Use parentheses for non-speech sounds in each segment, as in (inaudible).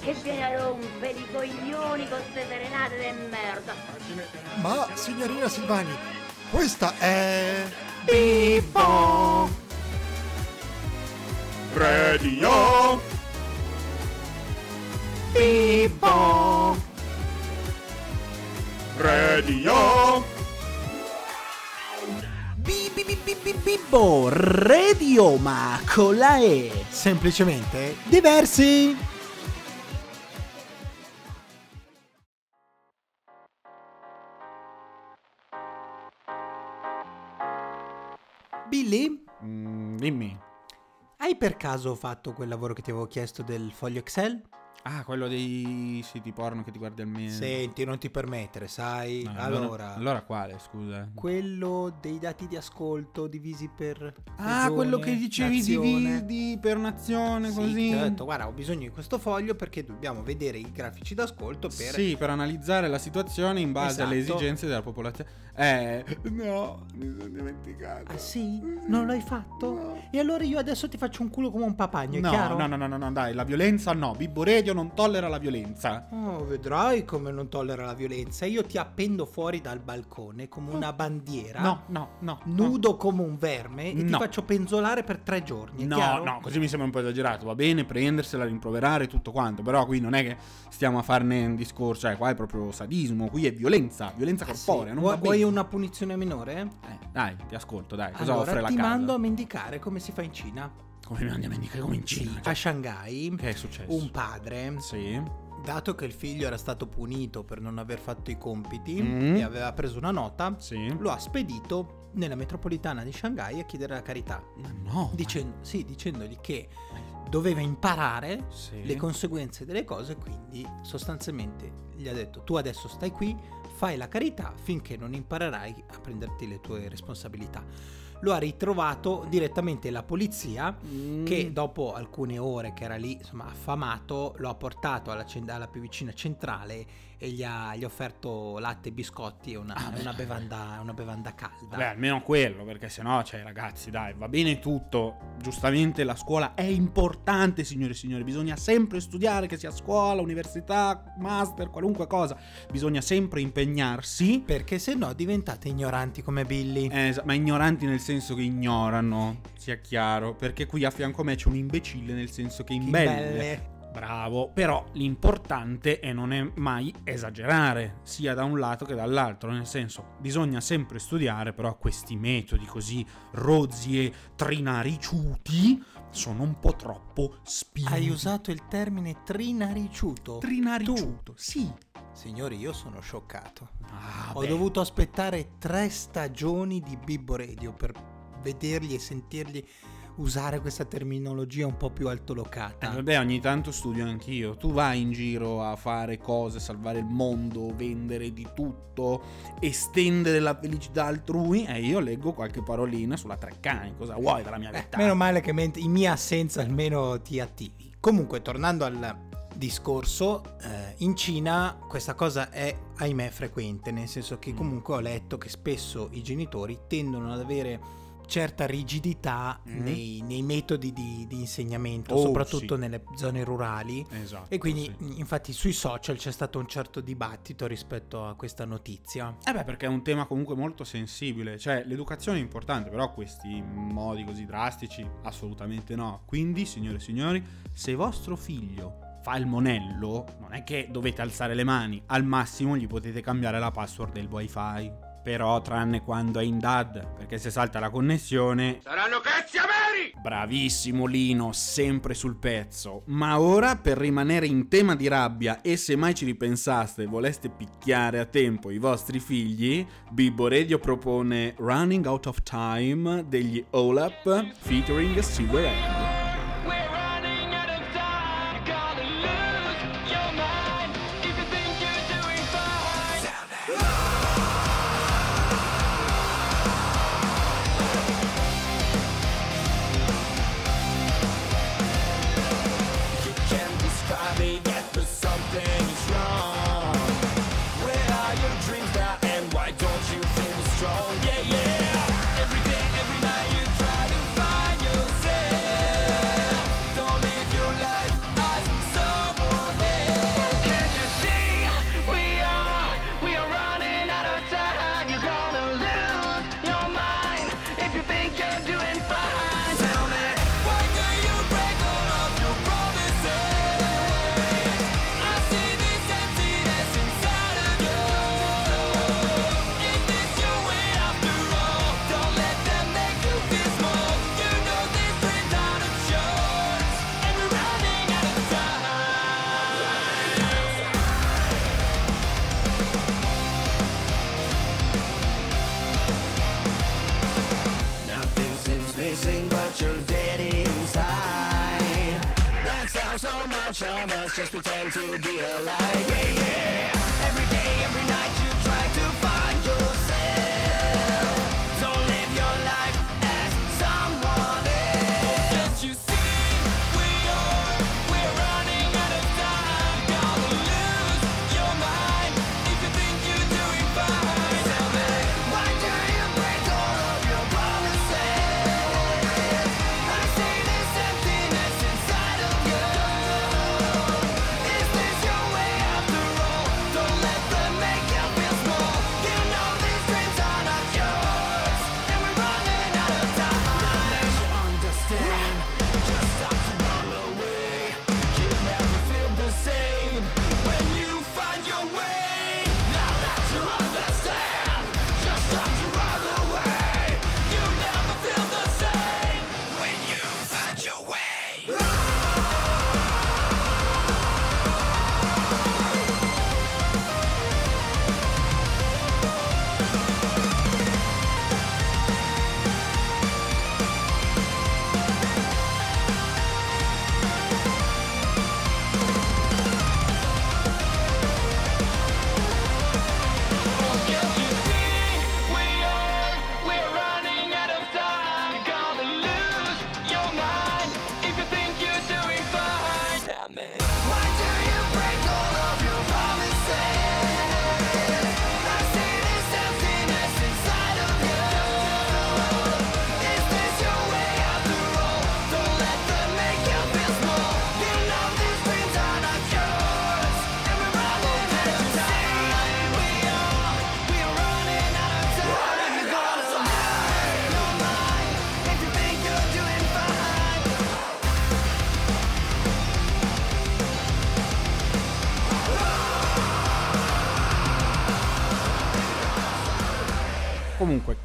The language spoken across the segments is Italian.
Perché viene a rompere i coglioni con queste serenate de merda? Ma, signorina Silvani, questa è... Bippo! Radio Bippo! Radio Bi- bi- bi- bi- bi- Bibbo Radio ma con la E Semplicemente diversi Billy, Mm, dimmi. hai per caso fatto quel lavoro che ti avevo chiesto del foglio Excel? Ah, quello dei siti porno che ti guardi al mese. Senti, non ti permettere, sai? No, allora, Allora quale, scusa? quello dei dati di ascolto divisi per Ah, regione, quello che dicevi nazione. dividi per nazione, Sì, così. ti ho detto, guarda, ho bisogno di questo foglio perché dobbiamo vedere i grafici d'ascolto per... Sì, per analizzare la situazione in base alle Esatto. esigenze della popolazione. Eh, no, mi sono dimenticato. Ah sì? Non l'hai fatto? No. E allora io adesso ti faccio un culo come un papagno, No, chiaro? no, no, no, no, no, dai, la violenza no. Bibbo Radio non tollera la violenza. Oh, vedrai come non tollera la violenza. Io ti appendo fuori dal balcone come una bandiera. No, no, no. Nudo come un verme e ti No. faccio penzolare per tre giorni. No, chiaro? no, così mi sembra un po' esagerato. Va bene prendersela, rimproverare tutto quanto. Però qui non è che stiamo a farne un discorso. Cioè, qua è proprio sadismo. Qui è violenza, violenza Ah, sì? corporea. Non Vuoi, vuoi una punizione minore? Eh, dai, ti ascolto, dai. Cosa allora offre la ti casa? mando a mendicare come si fa in Cina. Come andiamo a indicare come in Cina? Sì, Cioè, a Shanghai che è successo? un padre Sì. Dato che il figlio era stato punito per non aver fatto i compiti Mm. e aveva preso una nota, Sì. lo ha spedito nella metropolitana di Shanghai a chiedere la carità, Ma no. Dicen- sì, dicendogli che doveva imparare Sì. le conseguenze delle cose, quindi sostanzialmente gli ha detto tu adesso stai qui, fai la carità finché non imparerai a prenderti le tue responsabilità. Lo ha ritrovato direttamente la polizia Mm. che dopo alcune ore che era lì insomma affamato lo ha portato alla, alla più vicina centrale e gli ha, gli ha offerto latte e biscotti e una, Ah, una bevanda, una bevanda calda. Beh, almeno quello, perché sennò, cioè, ragazzi, dai, va bene tutto. Giustamente la scuola è importante, signore e signori. Bisogna sempre studiare, che sia scuola, università, master, qualunque cosa. Bisogna sempre impegnarsi. Perché se no diventate ignoranti come Billy. Eh, ma ignoranti nel senso che ignorano, sia chiaro. Perché qui a fianco a me c'è un imbecille nel senso che imbelle. belle. Bravo, però l'importante è non è mai esagerare, sia da un lato che dall'altro, nel senso bisogna sempre studiare, però questi metodi così rozzi e trinariciuti sono un po' troppo spinti. Hai usato il termine trinariciuto. trinariciuto? Sì. Signori, io sono scioccato. Ah, Ho beh. dovuto aspettare tre stagioni di Bibbo Radio per vedergli e sentirgli usare questa terminologia un po' più Eh, altolocata. vabbè, ogni tanto studio anch'io. Tu vai in giro a fare cose, salvare il mondo, vendere di tutto, estendere la felicità altrui. E io leggo qualche parolina sulla Treccani. Cosa vuoi dalla mia Eh, vita? meno male che in mia assenza almeno ti attivi. Comunque, tornando al discorso, eh, in Cina questa cosa è ahimè frequente, nel senso che Mm. comunque ho letto che spesso i genitori tendono ad avere certa rigidità Mm. nei, nei metodi di, di insegnamento, Oh, soprattutto sì. nelle zone rurali. Esatto. E quindi, sì. infatti, sui social c'è stato un certo dibattito rispetto a questa notizia. Eh beh, perché è un tema comunque molto sensibile. Cioè, l'educazione è importante, però questi modi così drastici, assolutamente no. Quindi, signore e signori, se vostro figlio fa il monello, non è che dovete alzare le mani. Al massimo gli potete cambiare la password del wifi. Però, tranne quando è in DAD, perché se salta la connessione. Saranno cazzi ameri! Bravissimo Lino, sempre sul pezzo. Ma ora, per rimanere in tema di rabbia e se mai ci ripensaste e voleste picchiare a tempo i vostri figli, Bibbo Radio propone Running Out of Time degli Olap featuring Silverhand. We're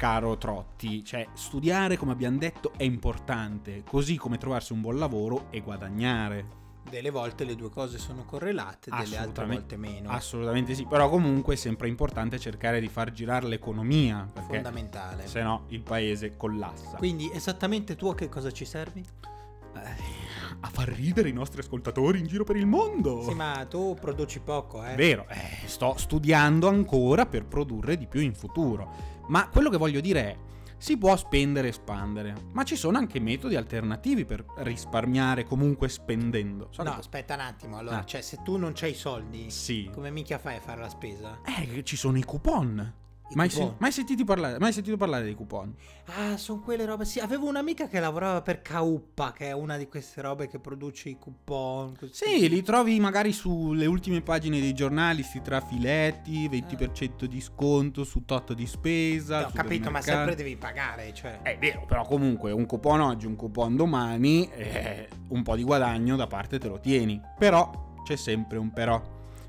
caro Trotti, cioè, studiare, come abbiamo detto, è importante, così come trovarsi un buon lavoro e guadagnare. Delle volte le due cose sono correlate, delle altre volte meno. Assolutamente sì, però comunque è sempre importante cercare di far girare l'economia, Fondamentale. se no il paese collassa. Quindi esattamente tu a che cosa ci servi? A far ridere i nostri ascoltatori in giro per il mondo. Sì, ma tu produci poco, eh. Vero, eh, sto studiando ancora per produrre di più in futuro. Ma quello che voglio dire è, si può spendere e espandere, ma ci sono anche metodi alternativi per risparmiare comunque spendendo. So No, che- aspetta un attimo. Allora, Ah. cioè, se tu non c'hai i soldi, Sì. come mica fai a fare la spesa? Eh, ci sono i coupon. Mai, sen- mai sentito parlare, mai sentito parlare dei coupon? Ah, sono quelle robe. Sì, avevo un'amica che lavorava per Kauppa, che è una di queste robe che produce i coupon. questi- Sì, li trovi magari sulle ultime pagine dei giornali, sti trafiletti, 20% di sconto su tot di spesa. Eh, ho capito, ma sempre devi pagare, cioè. È vero, però comunque un coupon oggi, un coupon domani, eh, un po' di guadagno da parte te lo tieni. Però c'è sempre un però.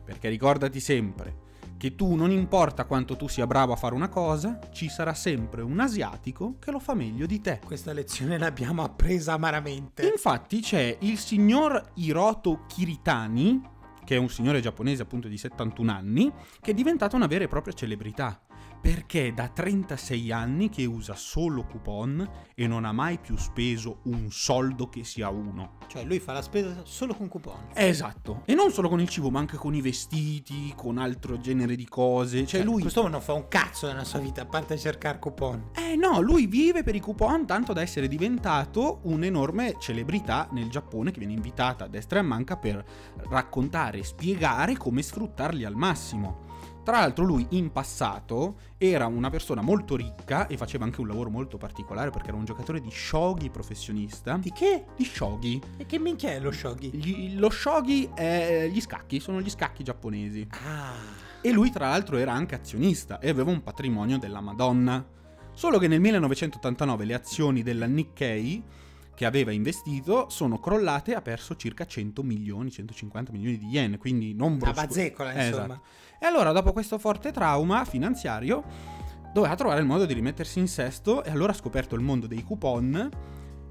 Perché ricordati sempre che tu non importa quanto tu sia bravo a fare una cosa, ci sarà sempre un asiatico che lo fa meglio di te. Questa lezione l'abbiamo appresa amaramente. Infatti c'è il signor Hiroto Kiritani, che è un signore giapponese appunto di 71 anni, che è diventato una vera e propria celebrità. Perché è da 36 anni che usa solo coupon e non ha mai più speso un soldo che sia uno. Cioè, lui fa la spesa solo con coupon. Esatto. E non solo con il cibo, ma anche con i vestiti, con altro genere di cose. Cioè Cioè, lui... Quest'uomo non fa un cazzo nella sua vita, a parte cercare coupon. Eh no, lui vive per i coupon tanto da essere diventato un'enorme celebrità nel Giappone che viene invitata a destra e a manca per raccontare e spiegare come sfruttarli al massimo. Tra l'altro lui in passato era una persona molto ricca e faceva anche un lavoro molto particolare perché era un giocatore di shogi professionista. Di che? Di shogi. E che minchia è lo shogi? Gli- lo shogi è gli scacchi, sono gli scacchi giapponesi. Ah. E lui tra l'altro era anche azionista e aveva un patrimonio della Madonna. Solo che nel 1989 le azioni della Nikkei che aveva investito sono crollate e ha perso circa 100 milioni, 150 milioni di yen, quindi non Una brusco. bazzecola, Eh, insomma. esatto. E allora dopo questo forte trauma finanziario doveva trovare il modo di rimettersi in sesto e allora ha scoperto il mondo dei coupon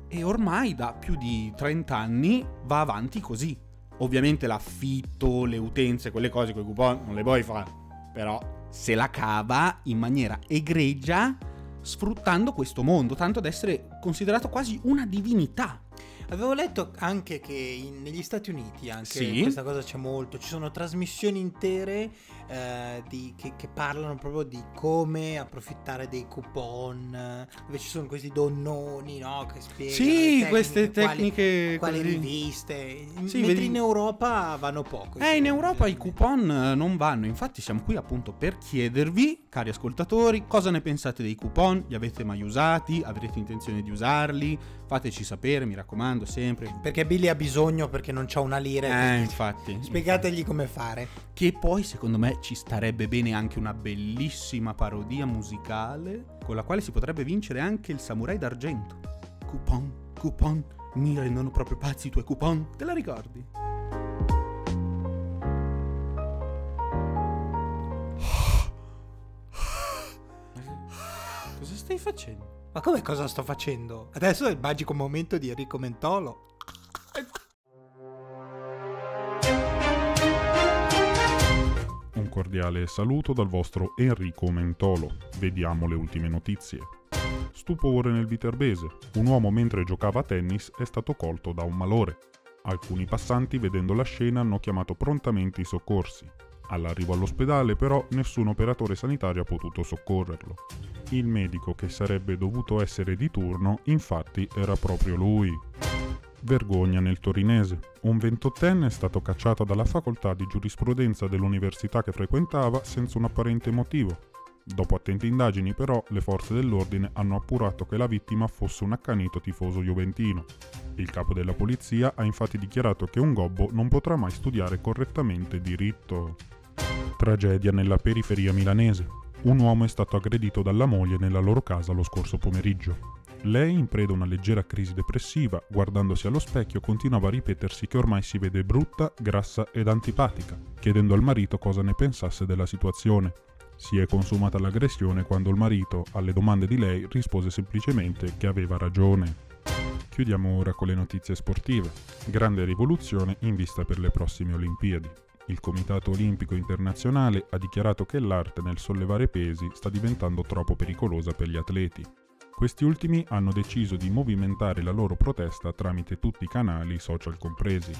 e ormai da più di 30 anni va avanti così. Ovviamente l'affitto, le utenze, quelle cose con i coupon non le puoi fare, però se la cava in maniera egregia sfruttando questo mondo, tanto da essere considerato quasi una divinità. Avevo letto anche che in- negli Stati Uniti anche Sì. questa cosa c'è molto, ci sono trasmissioni intere eh, di- che, che parlano proprio di come approfittare dei coupon, dove ci sono questi donnoni no, che spiegano Sì, le queste quali- tecniche quali così. riviste, in- Sì, mentre vedi- in Europa vanno poco. Eh, in Europa i coupon eh, non vanno, infatti siamo qui appunto per chiedervi, cari ascoltatori, cosa ne pensate dei coupon? Li avete mai usati? Avrete intenzione di usarli? Fateci sapere, mi raccomando, sempre. Perché Billy ha bisogno perché non c'ha una lira. Eh, infatti. Spiegategli come fare. Che poi secondo me ci starebbe bene anche una bellissima parodia musicale con la quale si potrebbe vincere anche il samurai d'argento. Coupon, coupon, mi rendono proprio pazzi i tuoi coupon. Te la ricordi? Cosa stai facendo? Ma come cosa sto facendo? Adesso è il magico momento di Enrico Mentolo. Un cordiale saluto dal vostro Enrico Mentolo. Vediamo le ultime notizie. Stupore nel Viterbese. Un uomo mentre giocava a tennis è stato colto da un malore. Alcuni passanti vedendo la scena hanno chiamato prontamente i soccorsi. All'arrivo all'ospedale però nessun operatore sanitario ha potuto soccorrerlo. Il medico che sarebbe dovuto essere di turno infatti era proprio lui. Vergogna nel torinese. Un ventottenne è stato cacciato dalla facoltà di giurisprudenza dell'università che frequentava senza un apparente motivo. Dopo attente indagini però le forze dell'ordine hanno appurato che la vittima fosse un accanito tifoso juventino. Il capo della polizia ha infatti dichiarato che un gobbo non potrà mai studiare correttamente diritto. Tragedia nella periferia milanese. Un uomo è stato aggredito dalla moglie nella loro casa lo scorso pomeriggio. Lei, in preda a una leggera crisi depressiva, guardandosi allo specchio, continuava a ripetersi che ormai si vede brutta, grassa ed antipatica, chiedendo al marito cosa ne pensasse della situazione. Si è consumata l'aggressione quando il marito, alle domande di lei, rispose semplicemente che aveva ragione. Chiudiamo ora con le notizie sportive. Grande rivoluzione in vista per le prossime Olimpiadi. Il Comitato Olimpico Internazionale ha dichiarato che l'arte nel sollevare pesi sta diventando troppo pericolosa per gli atleti. Questi ultimi hanno deciso di movimentare la loro protesta tramite tutti i canali social compresi,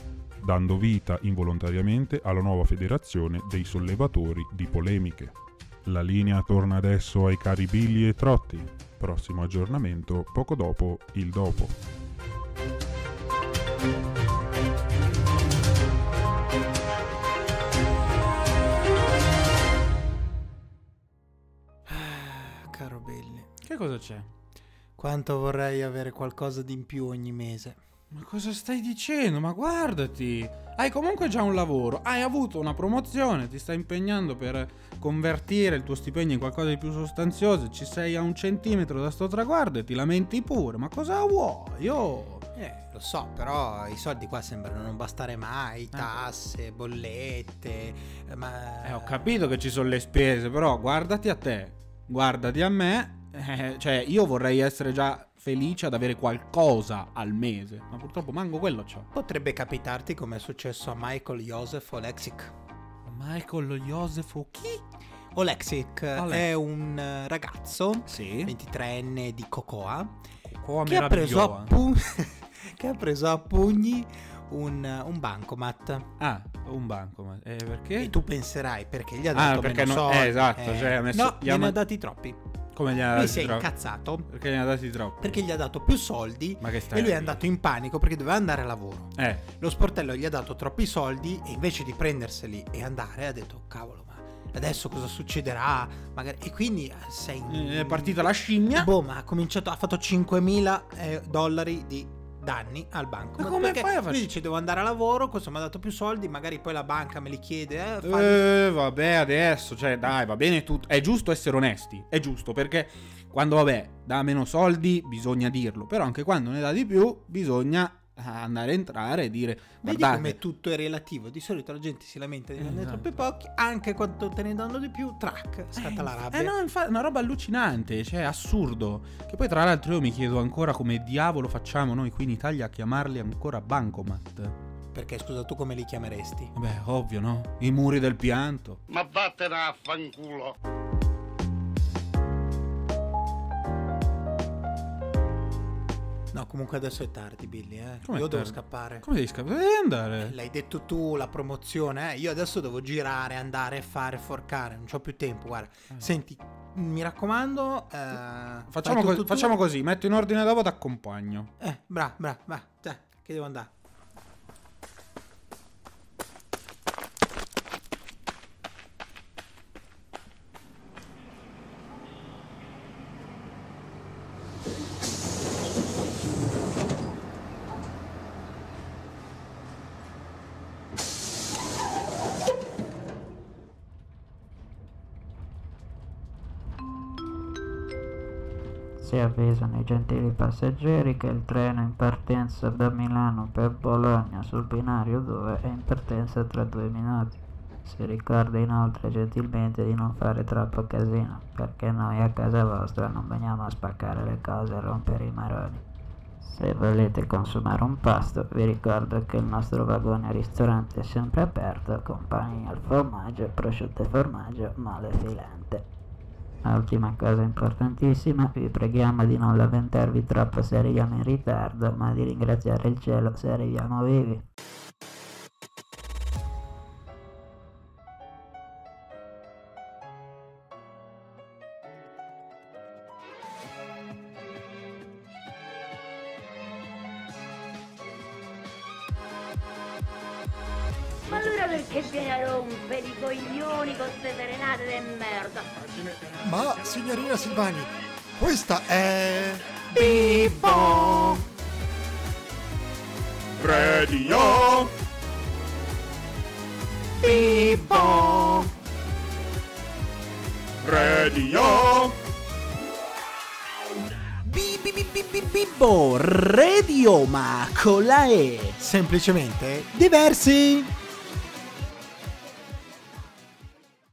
dando vita involontariamente alla nuova federazione dei sollevatori di polemiche. La linea torna adesso ai cari Billy e Trotti. Prossimo aggiornamento poco dopo il dopo. Che cosa c'è? quanto vorrei avere qualcosa di in più ogni mese. Ma cosa stai dicendo? Ma guardati! Hai comunque già un lavoro, hai avuto una promozione, ti stai impegnando per convertire il tuo stipendio in qualcosa di più sostanzioso, ci sei a un centimetro da sto traguardo e ti lamenti pure. Ma cosa vuoi? Oh! Eh, lo so, però i soldi qua sembrano non bastare mai, tasse, bollette, eh, ma... Eh, ho capito che ci sono le spese, però guardati a te, guardati a me. Eh, cioè, io vorrei essere già felice ad avere qualcosa al mese, ma purtroppo manco quello c'ho. Potrebbe capitarti come è successo a Michael Joseph Oleksic. Michael Joseph chi? Oleksic è un eh, ragazzo, Sì. 23enne di Cocoa, Come che ha, preso a pu- (laughs) che ha preso a pugni un, un bancomat. Ah, un banco, ma eh, perché? E tu penserai perché gli ha Ah, dato perché meno no- soldi. eh, esatto, cioè, ha messo- no, gli ha gliene ma- ha dati troppi. Come gli ha Lui si è troppo? incazzato Perché gli ha dati troppo? perché gli ha dato più soldi Ma che stai e lui è andato in panico perché doveva andare a lavoro. Eh, Lo sportello gli ha dato troppi soldi e invece di prenderseli e andare ha detto cavolo ma adesso cosa succederà? Magari... E quindi eh, sei... eh, è partita la scimmia. Boh, ma ha cominciato, ha fatto 5.000 eh, dollari di danni al banco. Ma come fai a far- Lui dice devo andare a lavoro, questo mi ha dato più soldi, magari poi la banca me li chiede. Eh, Eh, vabbè, adesso, cioè, dai, va bene tutto. È giusto essere onesti, è giusto, perché quando, vabbè, dà meno soldi, bisogna dirlo. Però anche quando ne dà di più, bisogna andare a entrare e dire, Vedi guardate, come tutto è relativo. Di solito la gente si lamenta di prendere Esatto. troppi pochi, anche quando te ne danno di più, track, scatta la rabbia. Eh no, infatti, è una roba allucinante, cioè assurdo. Che poi tra l'altro io mi chiedo ancora come diavolo facciamo noi qui in Italia a chiamarli ancora bancomat. Perché scusa, tu come li chiameresti? Beh, ovvio, no? I muri del pianto. Ma vattene a fanculo. Comunque adesso è tardi, Billy, eh. Come Io devo tardi? scappare. Come devi scappare? Devi andare. L'hai detto tu, la promozione, eh. Io adesso devo girare, andare, fare, forcare. Non ho più tempo, guarda. Senti, mi raccomando. eh, Facciamo, tu. facciamo così, metto in ordine dopo, ti accompagno. Eh, bra, bra. Dai, che devo andare. Si avvisano i gentili passeggeri che il treno in partenza da Milano per Bologna sul binario 2 è in partenza tra due minuti. Si ricorda inoltre gentilmente di non fare troppo casino, perché noi a casa vostra non veniamo a spaccare le cose e rompere i maroni. Se volete consumare un pasto, vi ricordo che il nostro vagone ristorante è sempre aperto con pani al formaggio, prosciutto e formaggio, male filante. Ultima cosa importantissima, vi preghiamo di non lamentarvi troppo se arriviamo in ritardo, ma di ringraziare il cielo se arriviamo vivi. Ma allora perché vieni a rompere i coglioni con queste serenate di merda? Ma signorina Silvani, questa è... Bip-bong! Radio! Bip-bong! Radio! Bi, bi, bi, bi, bi, Bibbo, radio, ma con la E. Semplicemente Diversi.